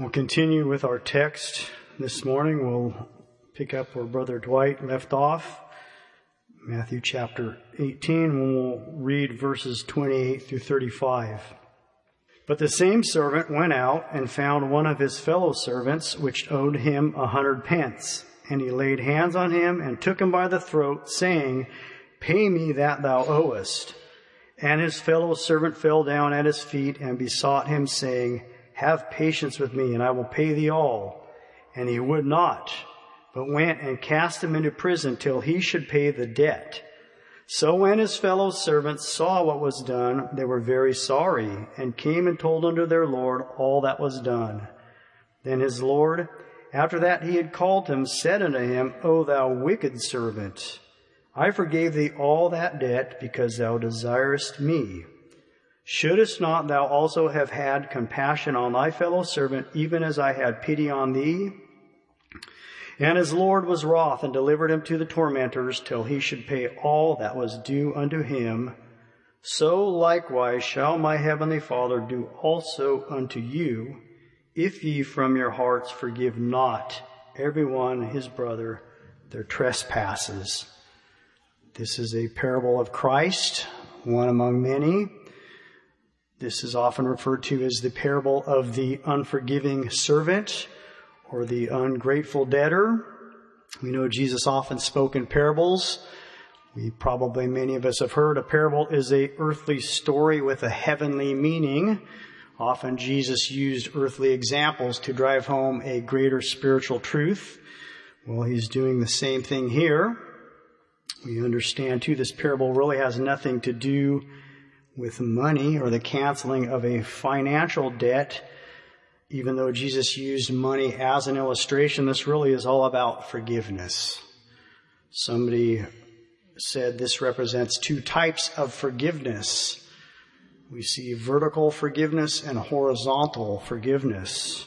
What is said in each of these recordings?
We'll continue with our text this morning. We'll pick up where Brother Dwight left off. Matthew chapter 18, when we'll read verses 28 through 35. But the same servant went out and found one of his fellow servants, which owed him a hundred pence. And he laid hands on him and took him by the throat, saying, Pay me that thou owest. And his fellow servant fell down at his feet and besought him, saying, Have patience with me, and I will pay thee all. And he would not, but went and cast him into prison till he should pay the debt. So when his fellow servants saw what was done, they were very sorry, and came and told unto their Lord all that was done. Then his Lord, after that he had called him, said unto him, O thou wicked servant, I forgave thee all that debt because thou desirest me. Shouldest not thou also have had compassion on thy fellow servant, even as I had pity on thee? And his Lord was wroth and delivered him to the tormentors till he should pay all that was due unto him. So likewise shall my heavenly Father do also unto you, if ye from your hearts forgive not every one his brother their trespasses. This is a parable of Christ, one among many. This is often referred to as the parable of the unforgiving servant or the ungrateful debtor. We know Jesus often spoke in parables. We probably, many of us have heard a parable is a earthly story with a heavenly meaning. Often Jesus used earthly examples to drive home a greater spiritual truth. Well, he's doing the same thing here. We understand too, this parable really has nothing to do with money or the canceling of a financial debt. Even though Jesus used money as an illustration, this really is all about forgiveness. Somebody said this represents two types of forgiveness. We see vertical forgiveness and horizontal forgiveness.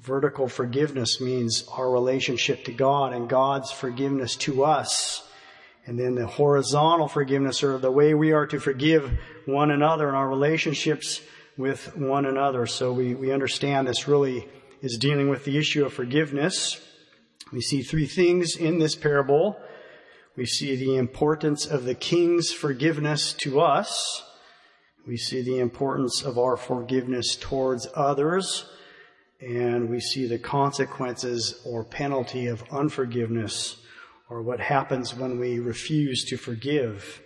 Vertical forgiveness means our relationship to God and God's forgiveness to us. And then the horizontal forgiveness or the way we are to forgive one another in our relationships with one another. So we, we understand this really is dealing with the issue of forgiveness. We see three things in this parable. We see the importance of the king's forgiveness to us. We see the importance of our forgiveness towards others. And we see the consequences or penalty of unforgiveness or what happens when we refuse to forgive.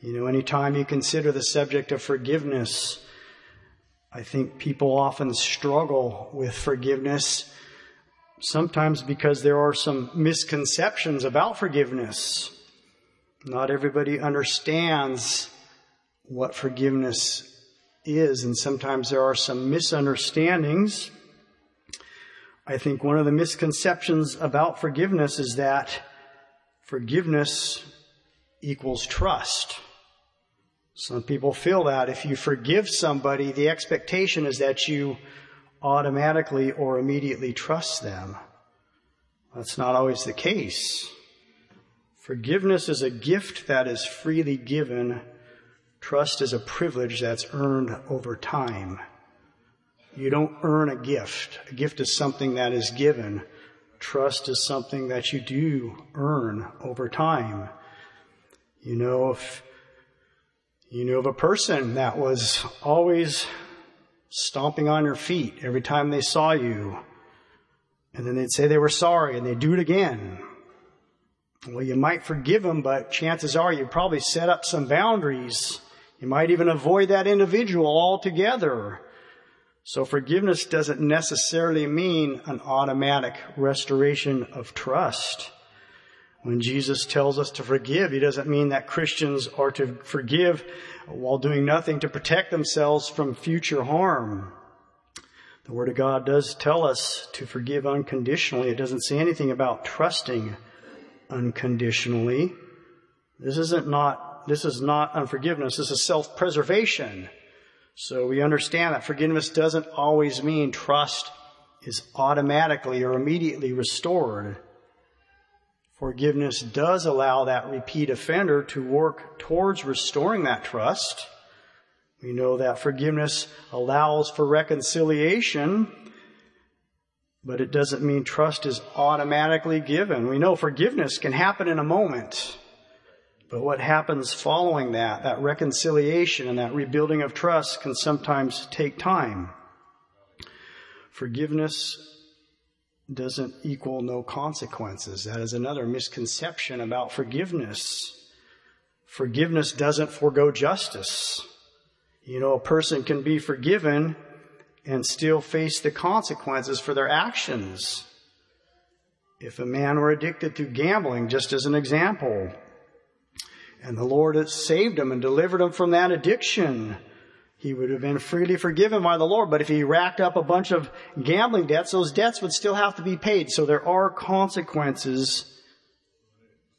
You know, anytime you consider the subject of forgiveness, I think people often struggle with forgiveness, sometimes because there are some misconceptions about forgiveness. Not everybody understands what forgiveness is, and sometimes there are some misunderstandings. I think one of the misconceptions about forgiveness is that forgiveness equals trust. Some people feel that if you forgive somebody, the expectation is that you automatically or immediately trust them. That's not always the case. Forgiveness is a gift that is freely given. Trust is a privilege that's earned over time. You don't earn a gift. A gift is something that is given. Trust is something that you do earn over time. You know, if you knew of a person that was always stomping on your feet every time they saw you, and then they'd say they were sorry and they'd do it again. Well, you might forgive them, but chances are you probably set up some boundaries. You might even avoid that individual altogether. So forgiveness doesn't necessarily mean an automatic restoration of trust. When Jesus tells us to forgive, he doesn't mean that Christians are to forgive while doing nothing to protect themselves from future harm. The Word of God does tell us to forgive unconditionally. It doesn't say anything about trusting unconditionally. This isn't not, this is not unforgiveness. This is self-preservation. So we understand that forgiveness doesn't always mean trust is automatically or immediately restored. Forgiveness does allow that repeat offender to work towards restoring that trust. We know that forgiveness allows for reconciliation. but it doesn't mean trust is automatically given. We know forgiveness can happen in a moment. But what happens following that, that reconciliation and that rebuilding of trust can sometimes take time. Forgiveness doesn't equal no consequences. That is another misconception about forgiveness. Forgiveness doesn't forego justice. You know, a person can be forgiven and still face the consequences for their actions. If a man were addicted to gambling, just as an example, and the Lord saved him and delivered him from that addiction, he would have been freely forgiven by the Lord. But if he racked up a bunch of gambling debts, those debts would still have to be paid. So there are consequences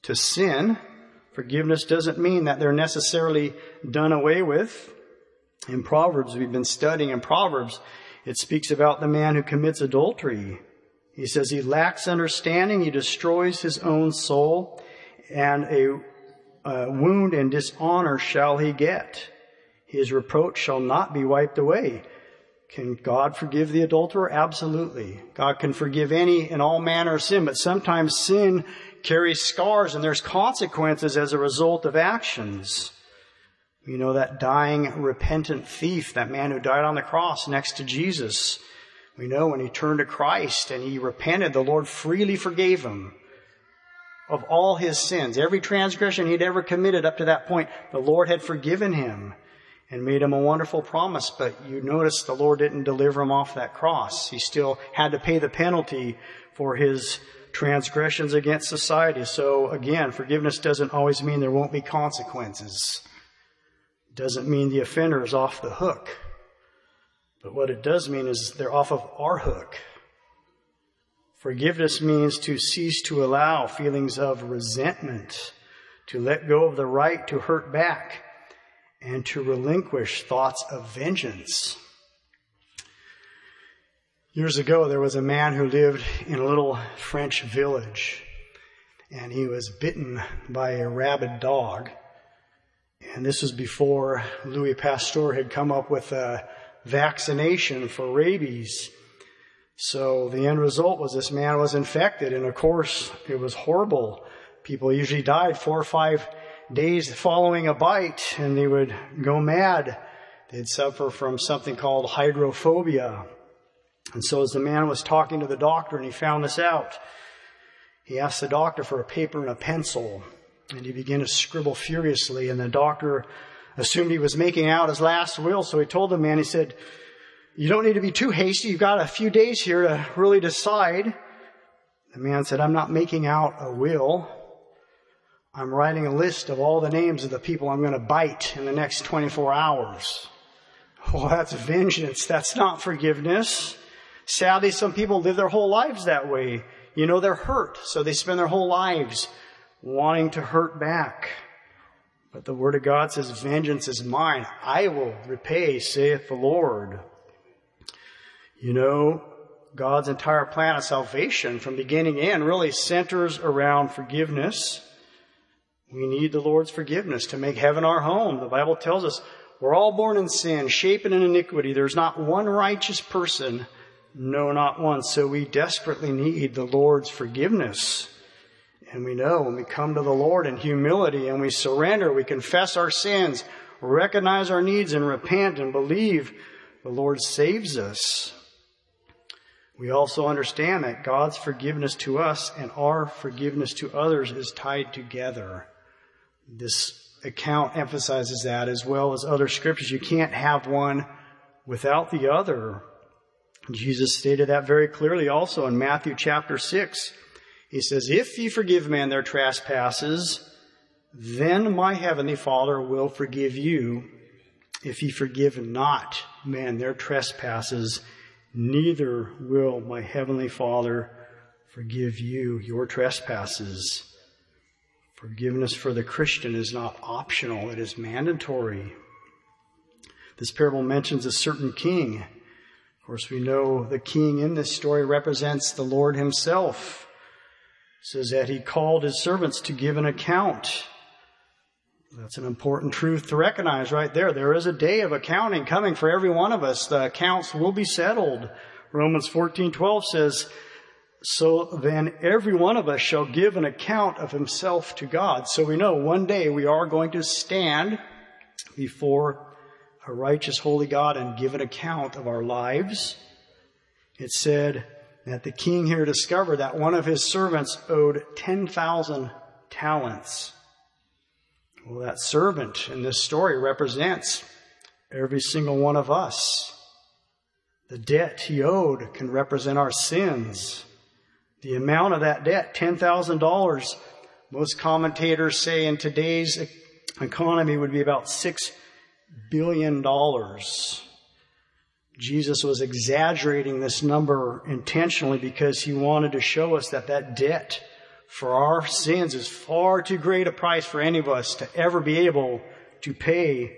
to sin. Forgiveness doesn't mean that they're necessarily done away with. In Proverbs, we've been studying in Proverbs, it speaks about the man who commits adultery. He says he lacks understanding, he destroys his own soul, and a, a wound and dishonor shall he get. His reproach shall not be wiped away. Can God forgive the adulterer? Absolutely. God can forgive any and all manner of sin, but sometimes sin carries scars and there's consequences as a result of actions. You know, that dying, repentant thief, that man who died on the cross next to Jesus. We know when he turned to Christ and he repented, the Lord freely forgave him of all his sins. Every transgression he'd ever committed up to that point, the Lord had forgiven him and made him a wonderful promise. But you notice the Lord didn't deliver him off that cross. He still had to pay the penalty for his transgressions against society. So again, forgiveness doesn't always mean there won't be consequences It doesn't mean the offender is off the hook. But what it does mean is they're off of our hook. Forgiveness means to cease to allow feelings of resentment, to let go of the right to hurt back, and to relinquish thoughts of vengeance. Years ago, there was a man who lived in a little French village, and he was bitten by a rabid dog. And this was before Louis Pasteur had come up with a vaccination for rabies. So the end result was this man was infected, and of course, it was horrible. People usually died four or five days following a bite, and they would go mad. They'd suffer from something called hydrophobia. And so as the man was talking to the doctor and he found this out, he asked the doctor for a paper and a pencil. And he began to scribble furiously, and the doctor assumed he was making out his last will, so he told the man, he said, you don't need to be too hasty. You've got a few days here to really decide. The man said, I'm not making out a will. I'm writing a list of all the names of the people I'm going to bite in the next 24 hours. Well, that's vengeance. That's not forgiveness. Sadly, some people live their whole lives that way. You know, they're hurt, so they spend their whole lives wanting to hurt back. But the word of God says, vengeance is mine. I will repay, saith the Lord. You know, God's entire plan of salvation from beginning in really centers around forgiveness. We need the Lord's forgiveness to make heaven our home. The Bible tells us we're all born in sin, shapen in iniquity. There's not one righteous person. No, not one. So we desperately need the Lord's forgiveness. And we know when we come to the Lord in humility and we surrender, we confess our sins, recognize our needs and repent and believe the Lord saves us. We also understand that God's forgiveness to us and our forgiveness to others is tied together. This account emphasizes that as well as other scriptures. You can't have one without the other. Jesus stated that very clearly also in Matthew chapter 6. He says, If ye forgive men their trespasses, then my heavenly Father will forgive you. If ye forgive not men their trespasses, neither will my heavenly Father forgive you your trespasses. Forgiveness for the Christian is not optional, it is mandatory. This parable mentions a certain king. Of course, we know the king in this story represents the Lord himself says that he called his servants to give an account. That's an important truth to recognize right there. There is a day of accounting coming for every one of us. The accounts will be settled Romans 14:12 says, "So then every one of us shall give an account of himself to God." So we know one day we are going to stand before a righteous holy God and give an account of our lives. It said that the king here discovered that one of his servants owed 10,000 talents. Well, that servant in this story represents every single one of us. The debt he owed can represent our sins. The amount of that debt, $10,000, most commentators say in today's economy would be about $6 billion. Jesus was exaggerating this number intentionally because he wanted to show us that that debt for our sins is far too great a price for any of us to ever be able to pay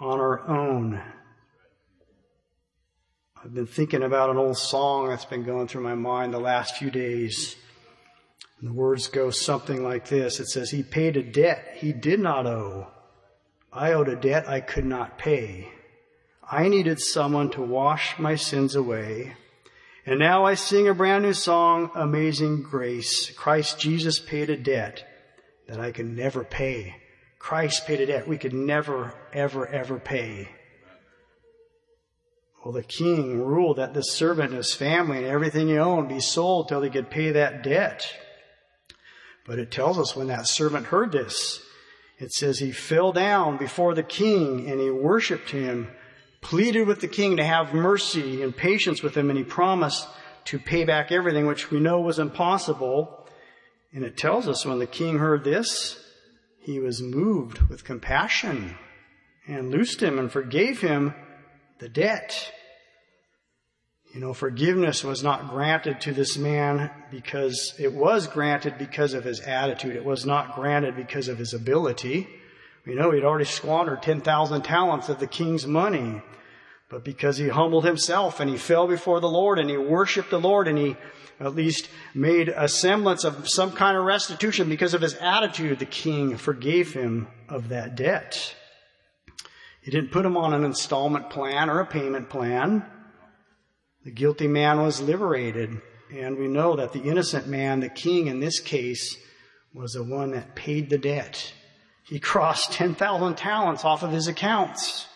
on our own. I've been thinking about an old song that's been going through my mind the last few days. And the words go something like this. It says, He paid a debt he did not owe. I owed a debt I could not pay. I needed someone to wash my sins away. And now I sing a brand new song, Amazing Grace. Christ Jesus paid a debt that I could never pay. Christ paid a debt we could never, ever, ever pay. Well, the king ruled that the servant and his family and everything he owned be sold till he could pay that debt. But it tells us when that servant heard this, it says he fell down before the king and he worshiped him pleaded with the king to have mercy and patience with him, and he promised to pay back everything, which we know was impossible. And it tells us when the king heard this, he was moved with compassion and loosed him and forgave him the debt. You know, forgiveness was not granted to this man because it was granted because of his attitude. It was not granted because of his ability. We know he'd already squandered 10,000 talents of the king's money. But because he humbled himself and he fell before the Lord and he worshiped the Lord and he at least made a semblance of some kind of restitution because of his attitude, the king forgave him of that debt. He didn't put him on an installment plan or a payment plan. The guilty man was liberated. And we know that the innocent man, the king in this case, was the one that paid the debt. He crossed 10,000 talents off of his accounts.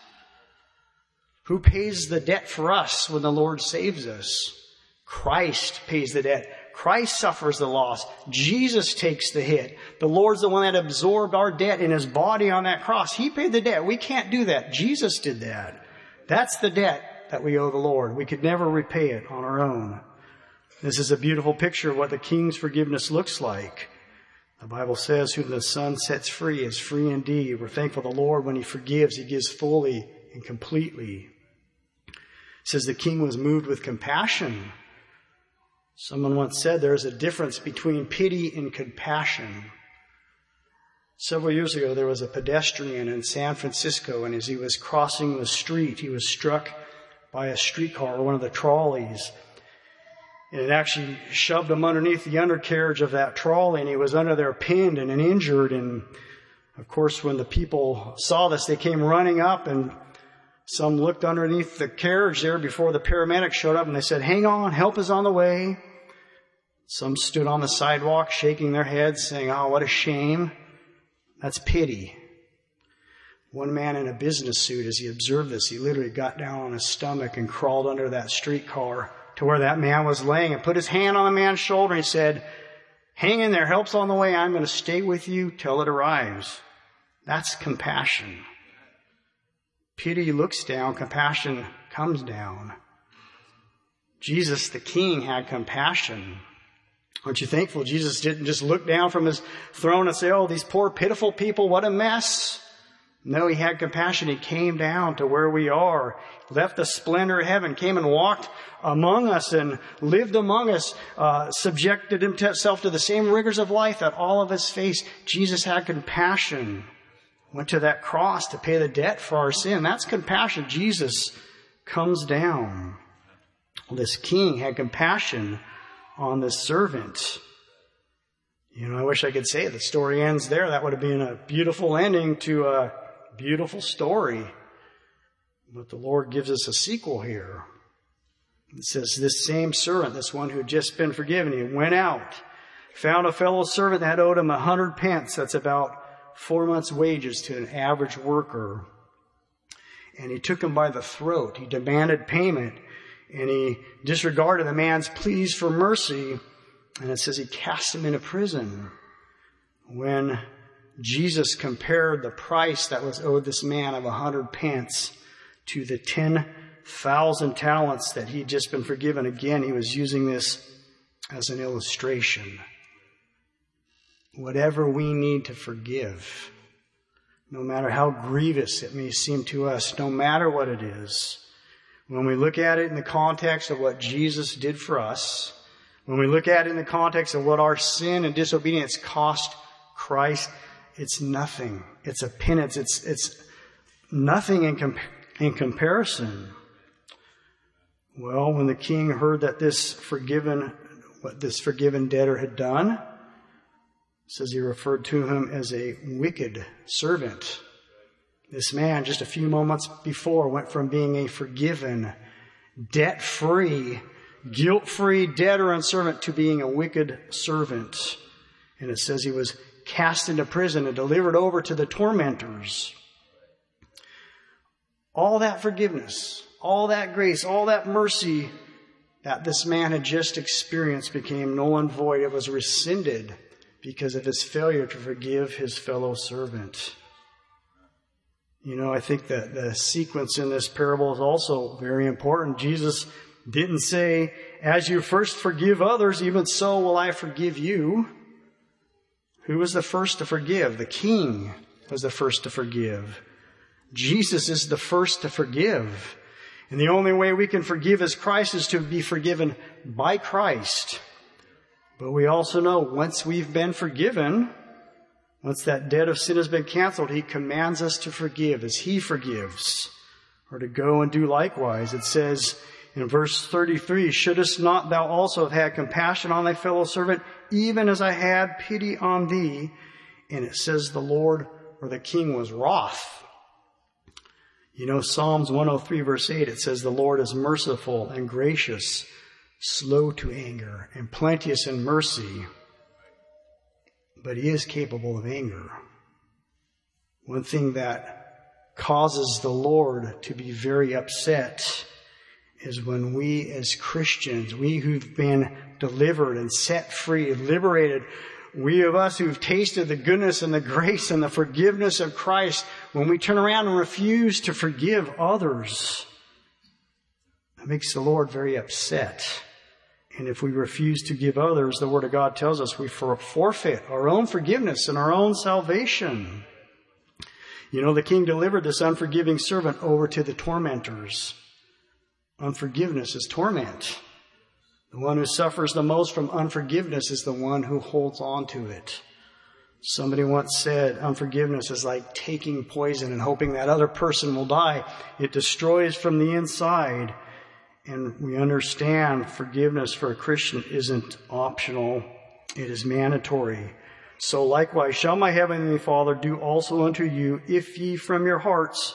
Who pays the debt for us when the Lord saves us? Christ pays the debt. Christ suffers the loss. Jesus takes the hit. The Lord's the one that absorbed our debt in his body on that cross. He paid the debt. We can't do that. Jesus did that. That's the debt that we owe the Lord. We could never repay it on our own. This is a beautiful picture of what the king's forgiveness looks like. The Bible says, who the Son sets free is free indeed. We're thankful the Lord when He forgives, He gives fully and completely. It says the king was moved with compassion. Someone once said there's a difference between pity and compassion. Several years ago, there was a pedestrian in San Francisco, and as he was crossing the street, he was struck by a streetcar, or one of the trolleys. And it actually shoved him underneath the undercarriage of that trolley, and he was under there pinned and injured. And of course, when the people saw this, they came running up and some looked underneath the carriage there before the paramedics showed up and they said, hang on, help is on the way. Some stood on the sidewalk shaking their heads saying, oh, what a shame. That's pity. One man in a business suit, as he observed this, he literally got down on his stomach and crawled under that streetcar to where that man was laying and put his hand on the man's shoulder and said, hang in there, help's on the way. I'm going to stay with you till it arrives. That's compassion. Pity looks down, compassion comes down. Jesus, the King, had compassion. Aren't you thankful Jesus didn't just look down from his throne and say, Oh, these poor, pitiful people, what a mess. No, he had compassion. He came down to where we are, left the splendor of heaven, came and walked among us and lived among us, uh, subjected himself to the same rigors of life that all of us face. Jesus had compassion went to that cross to pay the debt for our sin. That's compassion. Jesus comes down. This king had compassion on this servant. You know, I wish I could say the story ends there. That would have been a beautiful ending to a beautiful story. But the Lord gives us a sequel here. It says, This same servant, this one who had just been forgiven, he went out, found a fellow servant that owed him a hundred pence. That's about four months' wages to an average worker. And he took him by the throat. He demanded payment and he disregarded the man's pleas for mercy. And it says he cast him into prison. When Jesus compared the price that was owed this man of a hundred pence to the ten thousand talents that he'd just been forgiven. Again, he was using this as an illustration. Whatever we need to forgive, no matter how grievous it may seem to us, no matter what it is, when we look at it in the context of what Jesus did for us, when we look at it in the context of what our sin and disobedience cost Christ, it's nothing. It's a penance. It's, it's nothing in, comp- in comparison. Well, when the king heard that this forgiven, what this forgiven debtor had done, says he referred to him as a wicked servant. This man, just a few moments before, went from being a forgiven, debt free, guilt free debtor and servant to being a wicked servant. And it says he was cast into prison and delivered over to the tormentors. All that forgiveness, all that grace, all that mercy that this man had just experienced became null and void. It was rescinded because of his failure to forgive his fellow servant. You know, I think that the sequence in this parable is also very important. Jesus didn't say, as you first forgive others, even so will I forgive you. Who was the first to forgive? The king was the first to forgive. Jesus is the first to forgive. And the only way we can forgive as Christ is to be forgiven by Christ. But we also know once we've been forgiven, once that debt of sin has been canceled, He commands us to forgive as He forgives, or to go and do likewise. It says in verse 33, Shouldest not thou also have had compassion on thy fellow servant, even as I had pity on thee? And it says the Lord or the king was wroth. You know, Psalms 103 verse 8, it says, The Lord is merciful and gracious, slow to anger, and plenteous in mercy. But he is capable of anger. One thing that causes the Lord to be very upset is when we as Christians, we who've been delivered and set free, liberated we of us who've tasted the goodness and the grace and the forgiveness of Christ, when we turn around and refuse to forgive others, it makes the Lord very upset. And if we refuse to give others, the Word of God tells us we forfeit our own forgiveness and our own salvation. You know, the king delivered this unforgiving servant over to the tormentors. Unforgiveness is torment. The one who suffers the most from unforgiveness is the one who holds on to it. Somebody once said unforgiveness is like taking poison and hoping that other person will die. It destroys from the inside. And we understand forgiveness for a Christian isn't optional. It is mandatory. So likewise shall my heavenly Father do also unto you if ye from your hearts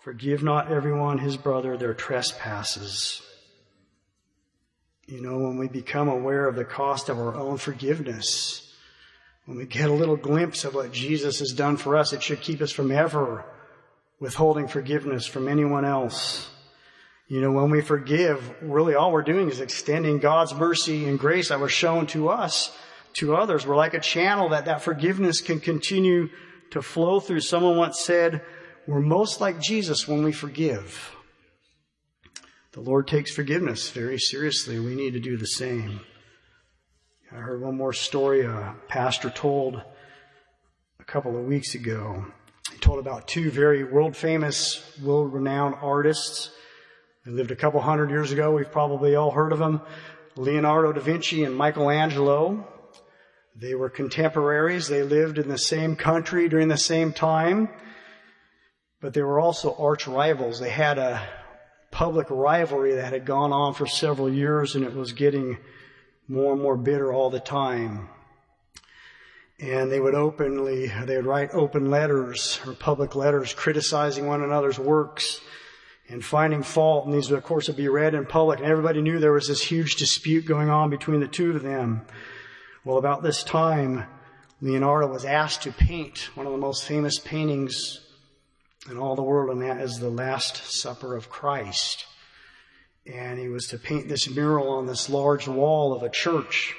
forgive not everyone his brother their trespasses. You know, when we become aware of the cost of our own forgiveness, when we get a little glimpse of what Jesus has done for us, it should keep us from ever withholding forgiveness from anyone else. You know, when we forgive, really all we're doing is extending God's mercy and grace that was shown to us to others. We're like a channel that that forgiveness can continue to flow through. Someone once said, we're most like Jesus when we forgive. The Lord takes forgiveness very seriously. We need to do the same. I heard one more story a pastor told a couple of weeks ago. He told about two very world famous, world renowned artists. They lived a couple hundred years ago. We've probably all heard of them. Leonardo da Vinci and Michelangelo. They were contemporaries. They lived in the same country during the same time. But they were also arch rivals. They had a public rivalry that had gone on for several years and it was getting more and more bitter all the time. And they would openly, they would write open letters or public letters criticizing one another's works. and finding fault. And these, of course, would be read in public. And everybody knew there was this huge dispute going on between the two of them. Well, about this time, Leonardo was asked to paint one of the most famous paintings in all the world, and that is the Last Supper of Christ. And he was to paint this mural on this large wall of a church.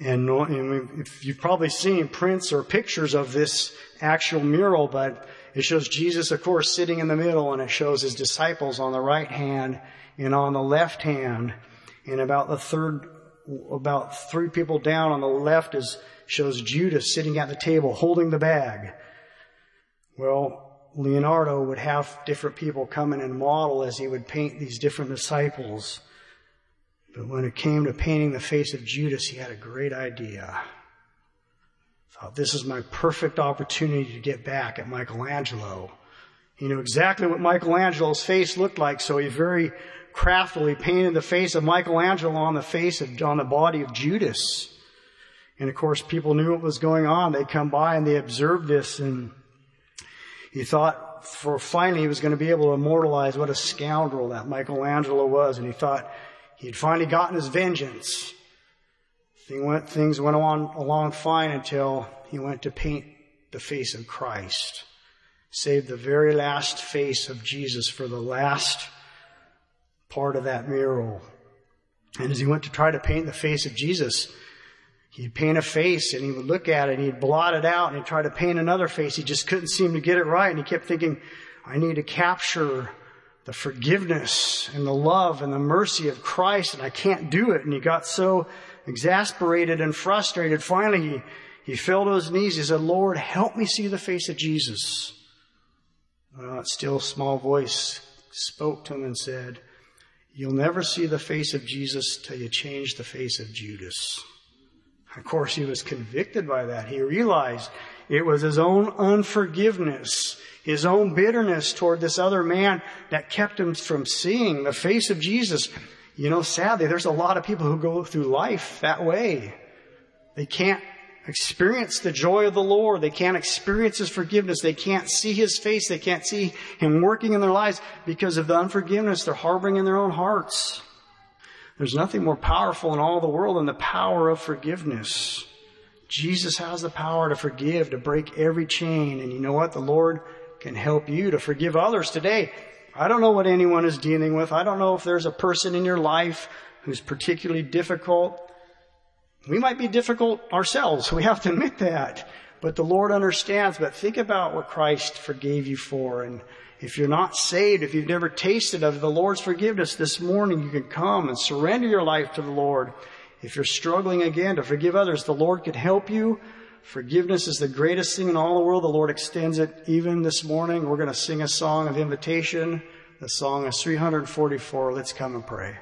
And, you've probably seen prints or pictures of this actual mural, but it shows Jesus, of course, sitting in the middle, and it shows his disciples on the right hand and on the left hand. And about the third, about three people down on the left is shows Judas sitting at the table holding the bag. Well, Leonardo would have different people come in and model as he would paint these different disciples. But when it came to painting the face of Judas, he had a great idea. Thought this is my perfect opportunity to get back at Michelangelo. He knew exactly what Michelangelo's face looked like, so he very craftily painted the face of Michelangelo on the face of, on the body of Judas. And of course, people knew what was going on. They come by and they observed this and he thought for finally he was going to be able to immortalize what a scoundrel that Michelangelo was. And he thought he'd finally gotten his vengeance. Things went on along fine until he went to paint the face of Christ. save the very last face of Jesus for the last part of that mural. And as he went to try to paint the face of Jesus, He'd paint a face and he would look at it and he'd blot it out and he'd try to paint another face. He just couldn't seem to get it right. And he kept thinking, I need to capture the forgiveness and the love and the mercy of Christ and I can't do it. And he got so exasperated and frustrated. Finally, he, he fell to his knees. He said, Lord, help me see the face of Jesus. Well, that still small voice spoke to him and said, You'll never see the face of Jesus till you change the face of Judas. Of course, he was convicted by that. He realized it was his own unforgiveness, his own bitterness toward this other man that kept him from seeing the face of Jesus. You know, sadly, there's a lot of people who go through life that way. They can't experience the joy of the Lord. They can't experience His forgiveness. They can't see His face. They can't see Him working in their lives because of the unforgiveness they're harboring in their own hearts. There's nothing more powerful in all the world than the power of forgiveness. Jesus has the power to forgive, to break every chain. And you know what? The Lord can help you to forgive others today. I don't know what anyone is dealing with. I don't know if there's a person in your life who's particularly difficult. We might be difficult ourselves. We have to admit that. But the Lord understands. But think about what Christ forgave you for and if you're not saved, if you've never tasted of the Lord's forgiveness this morning, you can come and surrender your life to the Lord. If you're struggling again to forgive others, the Lord can help you. Forgiveness is the greatest thing in all the world. The Lord extends it even this morning. We're going to sing a song of invitation. The song is 344. Let's come and pray.